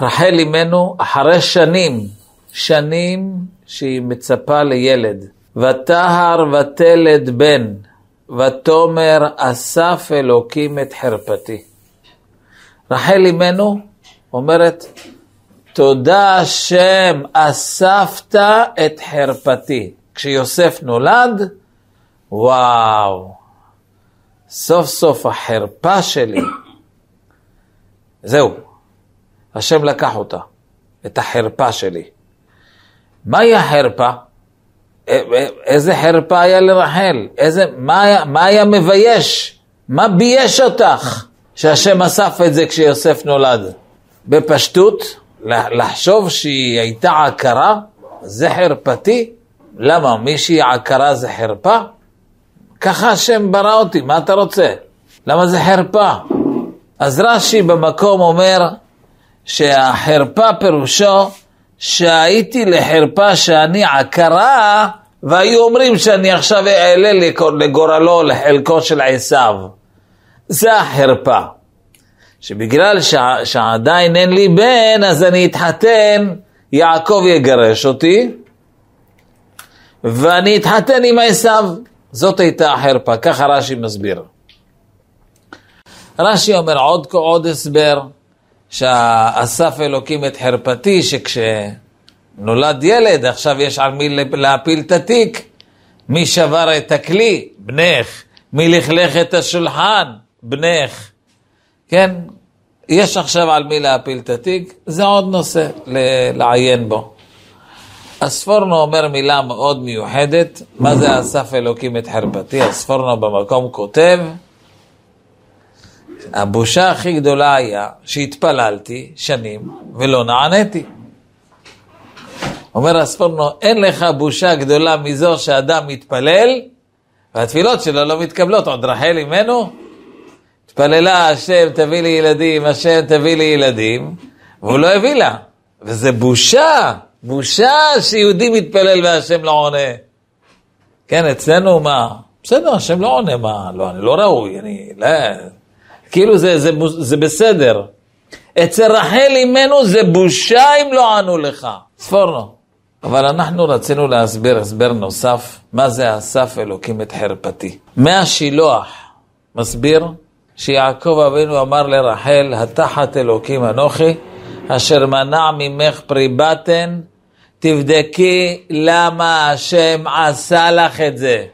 רחל אימנו אחרי שנים, שנים שהיא מצפה לילד. ותהר ותלד בן, ותאמר אסף אלוקים את חרפתי. רחל אימנו אומרת, תודה השם, אספת את חרפתי. כשיוסף נולד, וואו, סוף סוף החרפה שלי, זהו, השם לקח אותה, את החרפה שלי. מהי החרפה? איזה חרפה היה לרחל? איזה, מה, היה, מה היה מבייש? מה בייש אותך שהשם אסף את זה כשיוסף נולד? בפשטות, לחשוב שהיא הייתה עקרה, זה חרפתי? למה, מישהי עקרה זה חרפה? ככה השם ברא אותי, מה אתה רוצה? למה זה חרפה? אז רש"י במקום אומר שהחרפה פירושו שהייתי לחרפה שאני עקרה, והיו אומרים שאני עכשיו אעלה לגורלו, לחלקו של עשיו. זה החרפה. שבגלל שעדיין אין לי בן, אז אני אתחתן, יעקב יגרש אותי, ואני אתחתן עם עשיו. זאת הייתה החרפה, ככה רש"י מסביר. רש"י אומר עוד, עוד הסבר, שאסף אלוקים את חרפתי, שכשנולד ילד, עכשיו יש על מי להפיל את התיק. מי שבר את הכלי? בנך. מי לכלך את השולחן? בנך. כן, יש עכשיו על מי להפיל את התיק, זה עוד נושא לעיין בו. הספורנו אומר מילה מאוד מיוחדת, מה זה אסף אלוקים את חרפתי? הספורנו במקום כותב, הבושה הכי גדולה היה שהתפללתי שנים ולא נעניתי. אומר הספורנו, אין לך בושה גדולה מזו שאדם מתפלל והתפילות שלו לא מתקבלות, עוד רחל אימנו התפללה, השם תביא לי ילדים, השם תביא לי ילדים, והוא לא הביא לה. וזה בושה, בושה שיהודי מתפלל והשם לא עונה. כן, אצלנו מה? בסדר, השם לא עונה, מה? לא, אני לא ראוי, אני... לא... כאילו זה, זה, זה בסדר. אצל רחל אימנו זה בושה אם לא ענו לך. ספורנו. אבל אנחנו רצינו להסביר הסבר נוסף, מה זה אסף אלוקים את חרפתי. מהשילוח מסביר שיעקב אבינו אמר לרחל, התחת אלוקים אנוכי, אשר מנע ממך פרי בטן, תבדקי למה השם עשה לך את זה.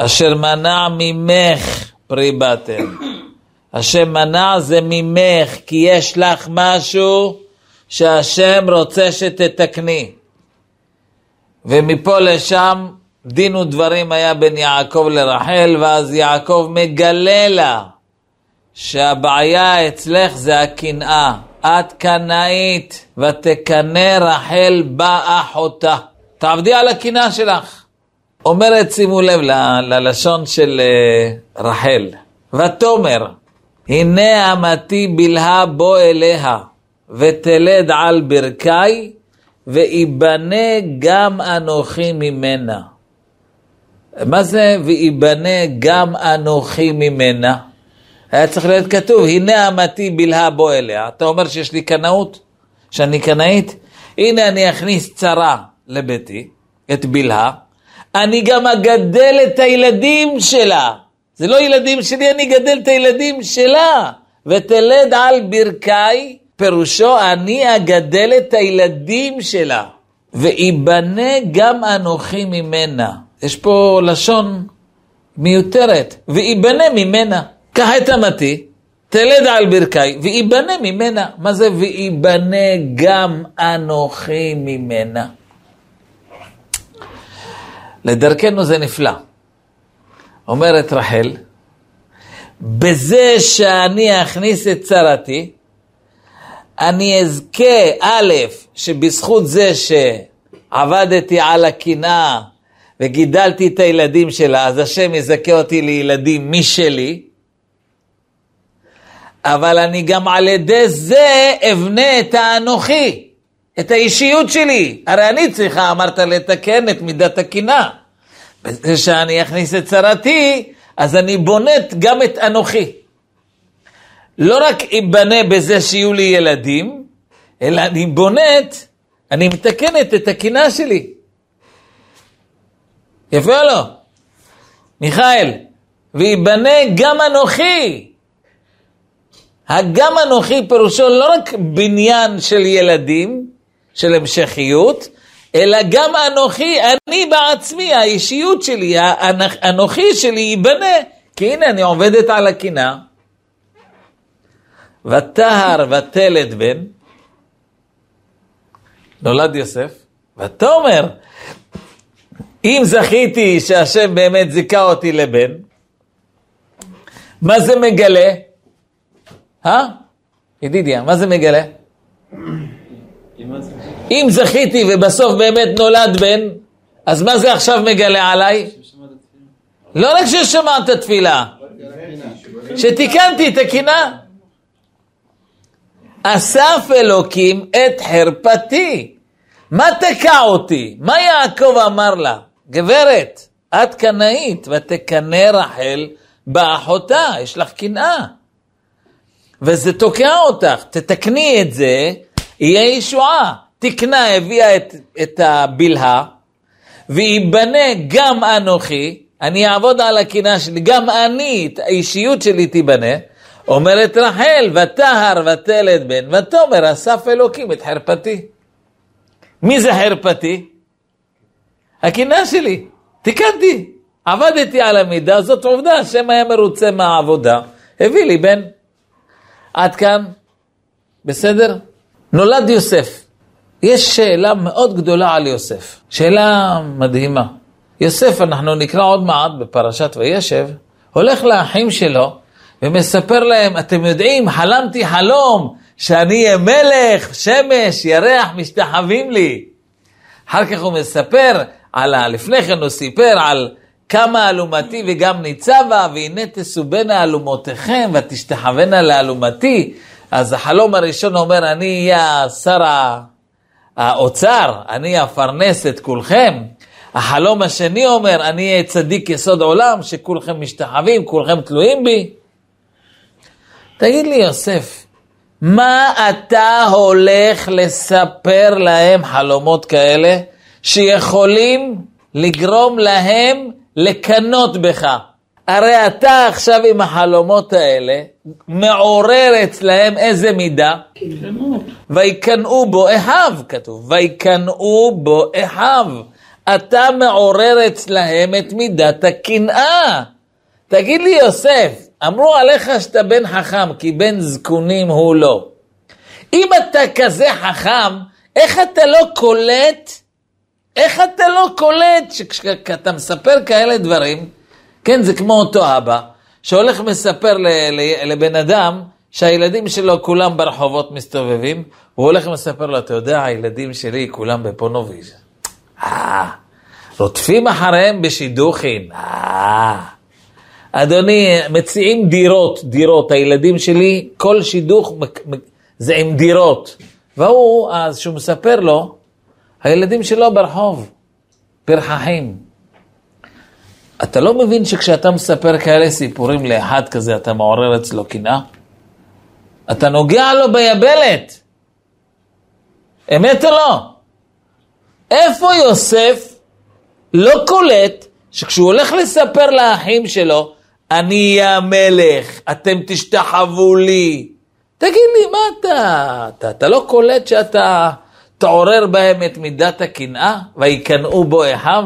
אשר מנע ממך פרי בטן. השם מנע זה ממך, כי יש לך משהו שהשם רוצה שתתקני. ומפה לשם דין ודברים היה בין יעקב לרחל, ואז יעקב מגלה לה שהבעיה אצלך זה הקנאה. את קנאית, ותקנא רחל באחותה. תעבדי על הקנאה שלך. אומרת, שימו לב ל- ללשון של uh, רחל, ותאמר, הנה אמתי בלהה בוא אליה, ותלד על ברכי, ויבנה גם אנוכי ממנה. מה זה ויבנה גם אנוכי ממנה? היה צריך להיות כתוב, הנה אמתי בלהה בוא אליה. אתה אומר שיש לי קנאות? שאני קנאית? הנה אני אכניס צרה לביתי, את בלהה, אני גם אגדל את הילדים שלה. זה לא ילדים שלי, אני אגדל את הילדים שלה. ותלד על ברכי, פירושו אני אגדל את הילדים שלה. ויבנה גם אנוכי ממנה. יש פה לשון מיותרת. ויבנה ממנה. קח את אמתי, תלד על ברכי, ויבנה ממנה. מה זה ויבנה גם אנוכי ממנה? לדרכנו זה נפלא. אומרת רחל, בזה שאני אכניס את צרתי, אני אזכה, א', שבזכות זה שעבדתי על הקנאה וגידלתי את הילדים שלה, אז השם יזכה אותי לילדים משלי, אבל אני גם על ידי זה אבנה את האנוכי. את האישיות שלי. הרי אני צריכה, אמרת, לתקן את מידת הקנאה. בזה שאני אכניס את צרתי, אז אני בונת גם את אנוכי. לא רק ייבנה בזה שיהיו לי ילדים, אלא אני בונת, אני מתקנת את הקינה שלי. יפה או לא? מיכאל, וייבנה גם אנוכי. הגם אנוכי פירושו לא רק בניין של ילדים, של המשכיות, אלא גם אנוכי, אני בעצמי, האישיות שלי, האנוכי שלי ייבנה, כי הנה אני עובדת על הקינה. וטהר ותלת בן, נולד יוסף, ותאמר, אם זכיתי שהשם באמת זיכה אותי לבן, מה זה מגלה? אה? ידידיה, מה זה מגלה? אם זכיתי ובסוף באמת נולד בן, אז מה זה עכשיו מגלה עליי? לא רק ששמעת תפילה, שתיקנתי את הקינה. אסף אלוקים את חרפתי. מה תקע אותי? מה יעקב אמר לה? גברת, את קנאית, ותקנא רחל באחותה, יש לך קנאה. וזה תוקע אותך, תתקני את זה, יהיה ישועה. תקנה הביאה את, את הבלהה, וייבנה גם אנוכי, אני אעבוד על הקינה שלי, גם אני, האישיות שלי תיבנה. אומרת רחל, וטהר ותלת בן, ותאמר אסף אלוקים את חרפתי. מי זה חרפתי? הקינה שלי, תיקנתי, עבדתי על המידה, זאת עובדה, השם היה מרוצה מהעבודה, הביא לי בן. עד כאן, בסדר? נולד יוסף. יש שאלה מאוד גדולה על יוסף, שאלה מדהימה. יוסף, אנחנו נקרא עוד מעט בפרשת וישב, הולך לאחים שלו ומספר להם, אתם יודעים, חלמתי חלום שאני אהיה מלך, שמש, ירח, משתחווים לי. אחר כך הוא מספר, על ה... לפני כן הוא סיפר על כמה אלומתי וגם ניצבה, והנה תסובנה אלומותיכם ותשתחוונה לאלומתי. אז החלום הראשון אומר, אני אהיה שר האוצר, אני אפרנס את כולכם. החלום השני אומר, אני אהיה צדיק יסוד עולם, שכולכם משתחווים, כולכם תלויים בי. תגיד לי, יוסף, מה אתה הולך לספר להם חלומות כאלה, שיכולים לגרום להם לקנות בך? הרי אתה עכשיו עם החלומות האלה, מעורר אצלהם איזה מידה? ויקנאו בו אחיו, כתוב. ויקנאו בו אחיו. אתה מעורר אצלהם את מידת הקנאה. תגיד לי, יוסף, אמרו עליך שאתה בן חכם, כי בן זקונים הוא לא. אם אתה כזה חכם, איך אתה לא קולט, איך אתה לא קולט שכשאתה מספר כאלה דברים, כן, זה כמו אותו אבא, שהולך מספר לבן אדם שהילדים שלו כולם ברחובות מסתובבים, הוא הולך ומספר לו, אתה יודע, הילדים שלי כולם בפונוביז. אה, רודפים אחריהם בשידוכים. אה. אדוני, מציעים דירות, דירות, הילדים שלי, כל שידוך זה עם דירות. והוא, אז שהוא מספר לו, הילדים שלו ברחוב, פרחחים. אתה לא מבין שכשאתה מספר כאלה סיפורים לאחד כזה, אתה מעורר אצלו קנאה? אתה נוגע לו ביבלת. אמת או לא? איפה יוסף לא קולט שכשהוא הולך לספר לאחים שלו, אני אהיה המלך, אתם תשתחוו לי. תגיד לי, מה אתה, אתה, אתה לא קולט שאתה תעורר בהם את מידת הקנאה, ויקנאו בו אחיו?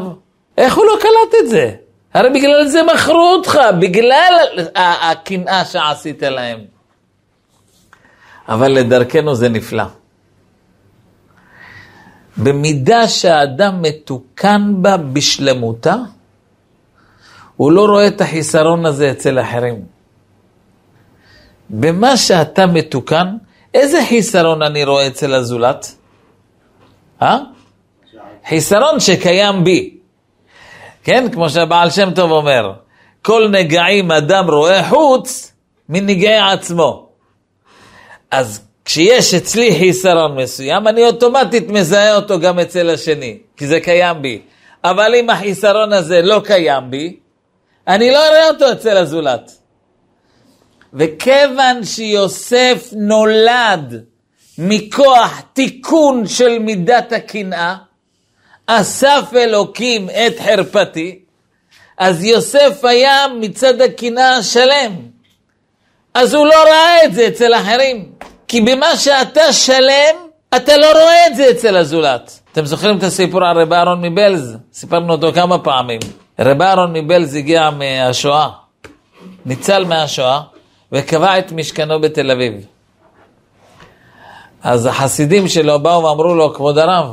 איך הוא לא קלט את זה? הרי בגלל זה מכרו אותך, בגלל הקנאה שעשית להם. אבל לדרכנו זה נפלא. במידה שהאדם מתוקן בה בשלמותה, הוא לא רואה את החיסרון הזה אצל אחרים. במה שאתה מתוקן, איזה חיסרון אני רואה אצל הזולת? אה? חיסרון שקיים בי. כן, כמו שהבעל שם טוב אומר, כל נגעים אדם רואה חוץ מנגעי עצמו. אז כשיש אצלי חיסרון מסוים, אני אוטומטית מזהה אותו גם אצל השני, כי זה קיים בי. אבל אם החיסרון הזה לא קיים בי, אני לא אראה אותו אצל הזולת. וכיוון שיוסף נולד מכוח תיקון של מידת הקנאה, אסף אלוקים את חרפתי, אז יוסף היה מצד הקנאה שלם. אז הוא לא ראה את זה אצל אחרים. כי במה שאתה שלם, אתה לא רואה את זה אצל הזולת. אתם זוכרים את הסיפור על רב אהרון מבלז? סיפרנו אותו כמה פעמים. רב אהרון מבלז הגיע מהשואה, ניצל מהשואה, וקבע את משכנו בתל אביב. אז החסידים שלו באו ואמרו לו, כבוד הרב,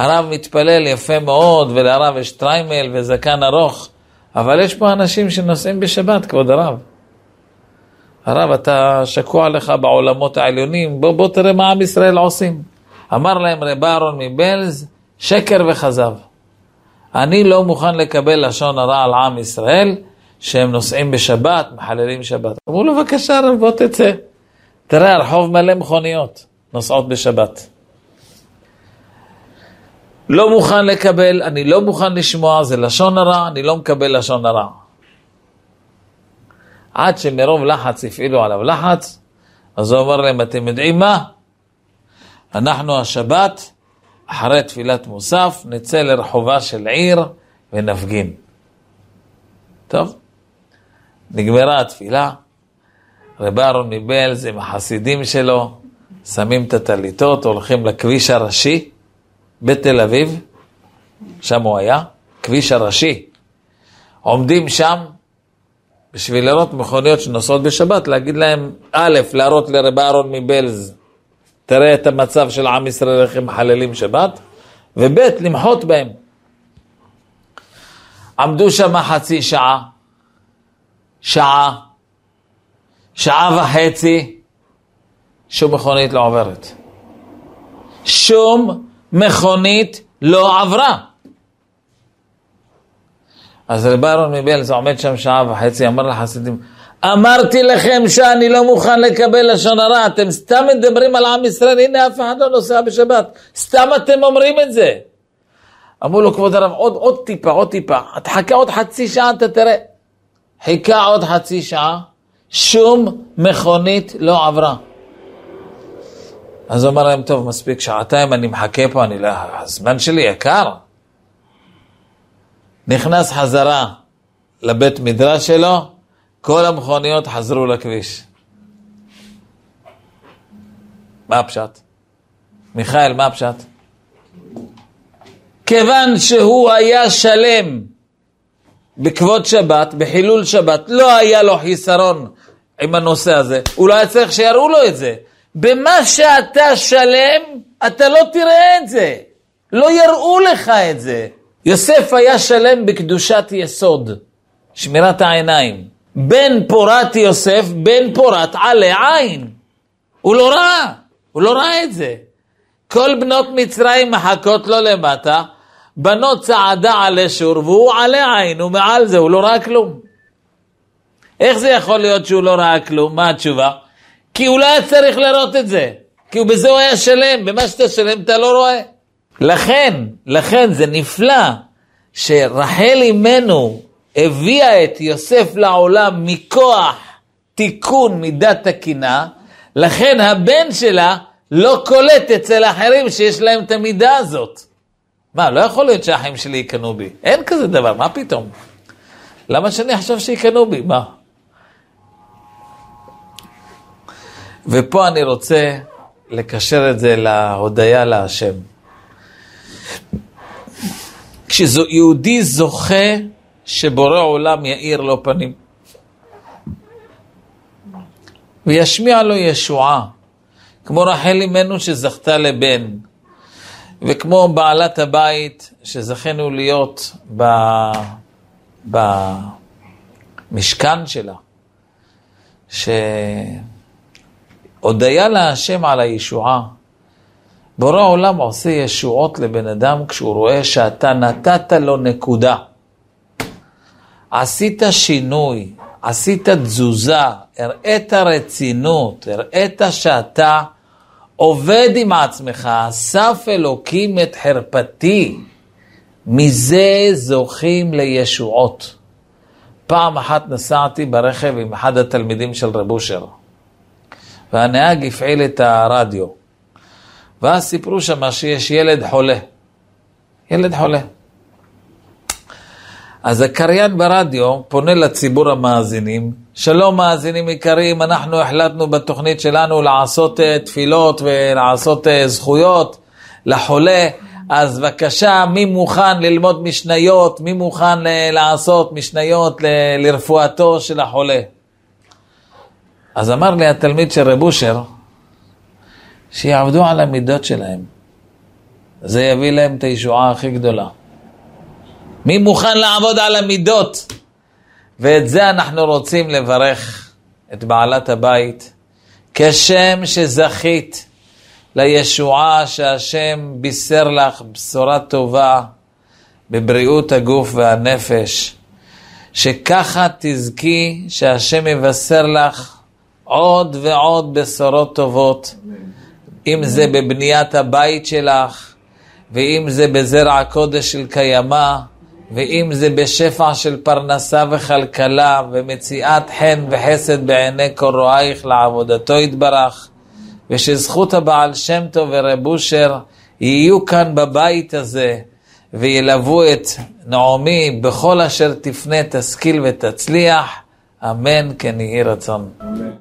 הרב מתפלל יפה מאוד, ולרב יש טריימל וזקן ארוך, אבל יש פה אנשים שנוסעים בשבת, כבוד הרב. הרב, אתה שקוע לך בעולמות העליונים, בוא, בוא תראה מה עם ישראל עושים. אמר להם רב אהרון מבלז, שקר וכזב. אני לא מוכן לקבל לשון הרע על עם ישראל, שהם נוסעים בשבת, מחללים שבת. אמרו לו, בבקשה הרב, בוא תצא. תראה, הרחוב מלא מכוניות נוסעות בשבת. לא מוכן לקבל, אני לא מוכן לשמוע, זה לשון הרע, אני לא מקבל לשון הרע. עד שמרוב לחץ הפעילו עליו לחץ, אז הוא אמר להם, אתם יודעים מה? אנחנו השבת, אחרי תפילת מוסף, נצא לרחובה של עיר ונפגין. טוב, נגמרה התפילה, רב אהרון מבלז עם החסידים שלו, שמים את הטליתות, הולכים לכביש הראשי בתל אביב, שם הוא היה, כביש הראשי. עומדים שם בשביל לראות מכוניות שנוסעות בשבת, להגיד להם, א', להראות לרב אהרון מבלז, תראה את המצב של עם ישראל, איך הם מחללים שבת, וב', למחות בהם. עמדו שם חצי שעה, שעה, שעה וחצי, שום מכונית לא עוברת. שום מכונית לא עברה. אז רב אהרון מבלז עומד שם שעה וחצי, אמר לחסידים, אמרתי לכם שאני לא מוכן לקבל לשון הרע, אתם סתם מדברים על עם ישראל, הנה אף אחד לא נוסע בשבת, סתם אתם אומרים את זה. אמרו לו, כבוד הרב, עוד, עוד טיפה, עוד טיפה, תחכה עוד חצי שעה, אתה תראה. חיכה עוד חצי שעה, שום מכונית לא עברה. אז אמר להם, טוב, מספיק שעתיים, אני מחכה פה, אני לא... הזמן שלי יקר. נכנס חזרה לבית מדרש שלו, כל המכוניות חזרו לכביש. מה הפשט? מיכאל, מה הפשט? כיוון שהוא היה שלם בכבוד שבת, בחילול שבת, לא היה לו חיסרון עם הנושא הזה, הוא לא היה צריך שיראו לו את זה. במה שאתה שלם, אתה לא תראה את זה. לא יראו לך את זה. יוסף היה שלם בקדושת יסוד, שמירת העיניים. בן פורת יוסף, בן פורת עלי עין. הוא לא ראה, הוא לא ראה את זה. כל בנות מצרים מחכות לו למטה, בנות צעדה עלי שור, והוא עלי עין, הוא מעל זה, הוא לא ראה כלום. איך זה יכול להיות שהוא לא ראה כלום? מה התשובה? כי הוא לא היה צריך לראות את זה. כי הוא בזה הוא היה שלם, במה שאתה שלם אתה לא רואה. לכן, לכן זה נפלא שרחל אימנו הביאה את יוסף לעולם מכוח תיקון מידת הקנאה, לכן הבן שלה לא קולט אצל אחרים שיש להם את המידה הזאת. מה, לא יכול להיות שהאחים שלי יקנאו בי. אין כזה דבר, מה פתאום? למה שאני אחשוב שיקנאו בי? מה? ופה אני רוצה לקשר את זה להודיה להשם. כשיהודי זוכה שבורא עולם יאיר לו פנים. וישמיע לו ישועה, כמו רחל אמנו שזכתה לבן, וכמו בעלת הבית שזכינו להיות ב... במשכן שלה, שהודיה להשם על הישועה. בורא עולם עושה ישועות לבן אדם כשהוא רואה שאתה נתת לו נקודה. עשית שינוי, עשית תזוזה, הראית רצינות, הראית שאתה עובד עם עצמך, אסף אלוקים את חרפתי. מזה זוכים לישועות. פעם אחת נסעתי ברכב עם אחד התלמידים של רב אושר, והנהג הפעיל את הרדיו, ואז סיפרו שם שיש ילד חולה. ילד חולה. אז הקריין ברדיו פונה לציבור המאזינים, שלום מאזינים יקרים, אנחנו החלטנו בתוכנית שלנו לעשות uh, תפילות ולעשות uh, זכויות לחולה, אז בבקשה, מי מוכן ללמוד משניות, מי מוכן uh, לעשות משניות לרפואתו של החולה? אז אמר לי התלמיד של רב אושר, שיעבדו על המידות שלהם. זה יביא להם את הישועה הכי גדולה. מי מוכן לעבוד על המידות? ואת זה אנחנו רוצים לברך את בעלת הבית, כשם שזכית לישועה שהשם בישר לך בשורה טובה בבריאות הגוף והנפש, שככה תזכי שהשם יבשר לך עוד ועוד בשורות טובות, אם זה בבניית הבית שלך, ואם זה בזרע הקודש של קיימא, ואם זה בשפע של פרנסה וכלכלה, ומציאת חן וחסד בעיני כל רואייך לעבודתו יתברך, ושזכות הבעל שם טוב ורב אושר יהיו כאן בבית הזה, וילוו את נעמי בכל אשר תפנה, תשכיל ותצליח, אמן כן יהי רצון.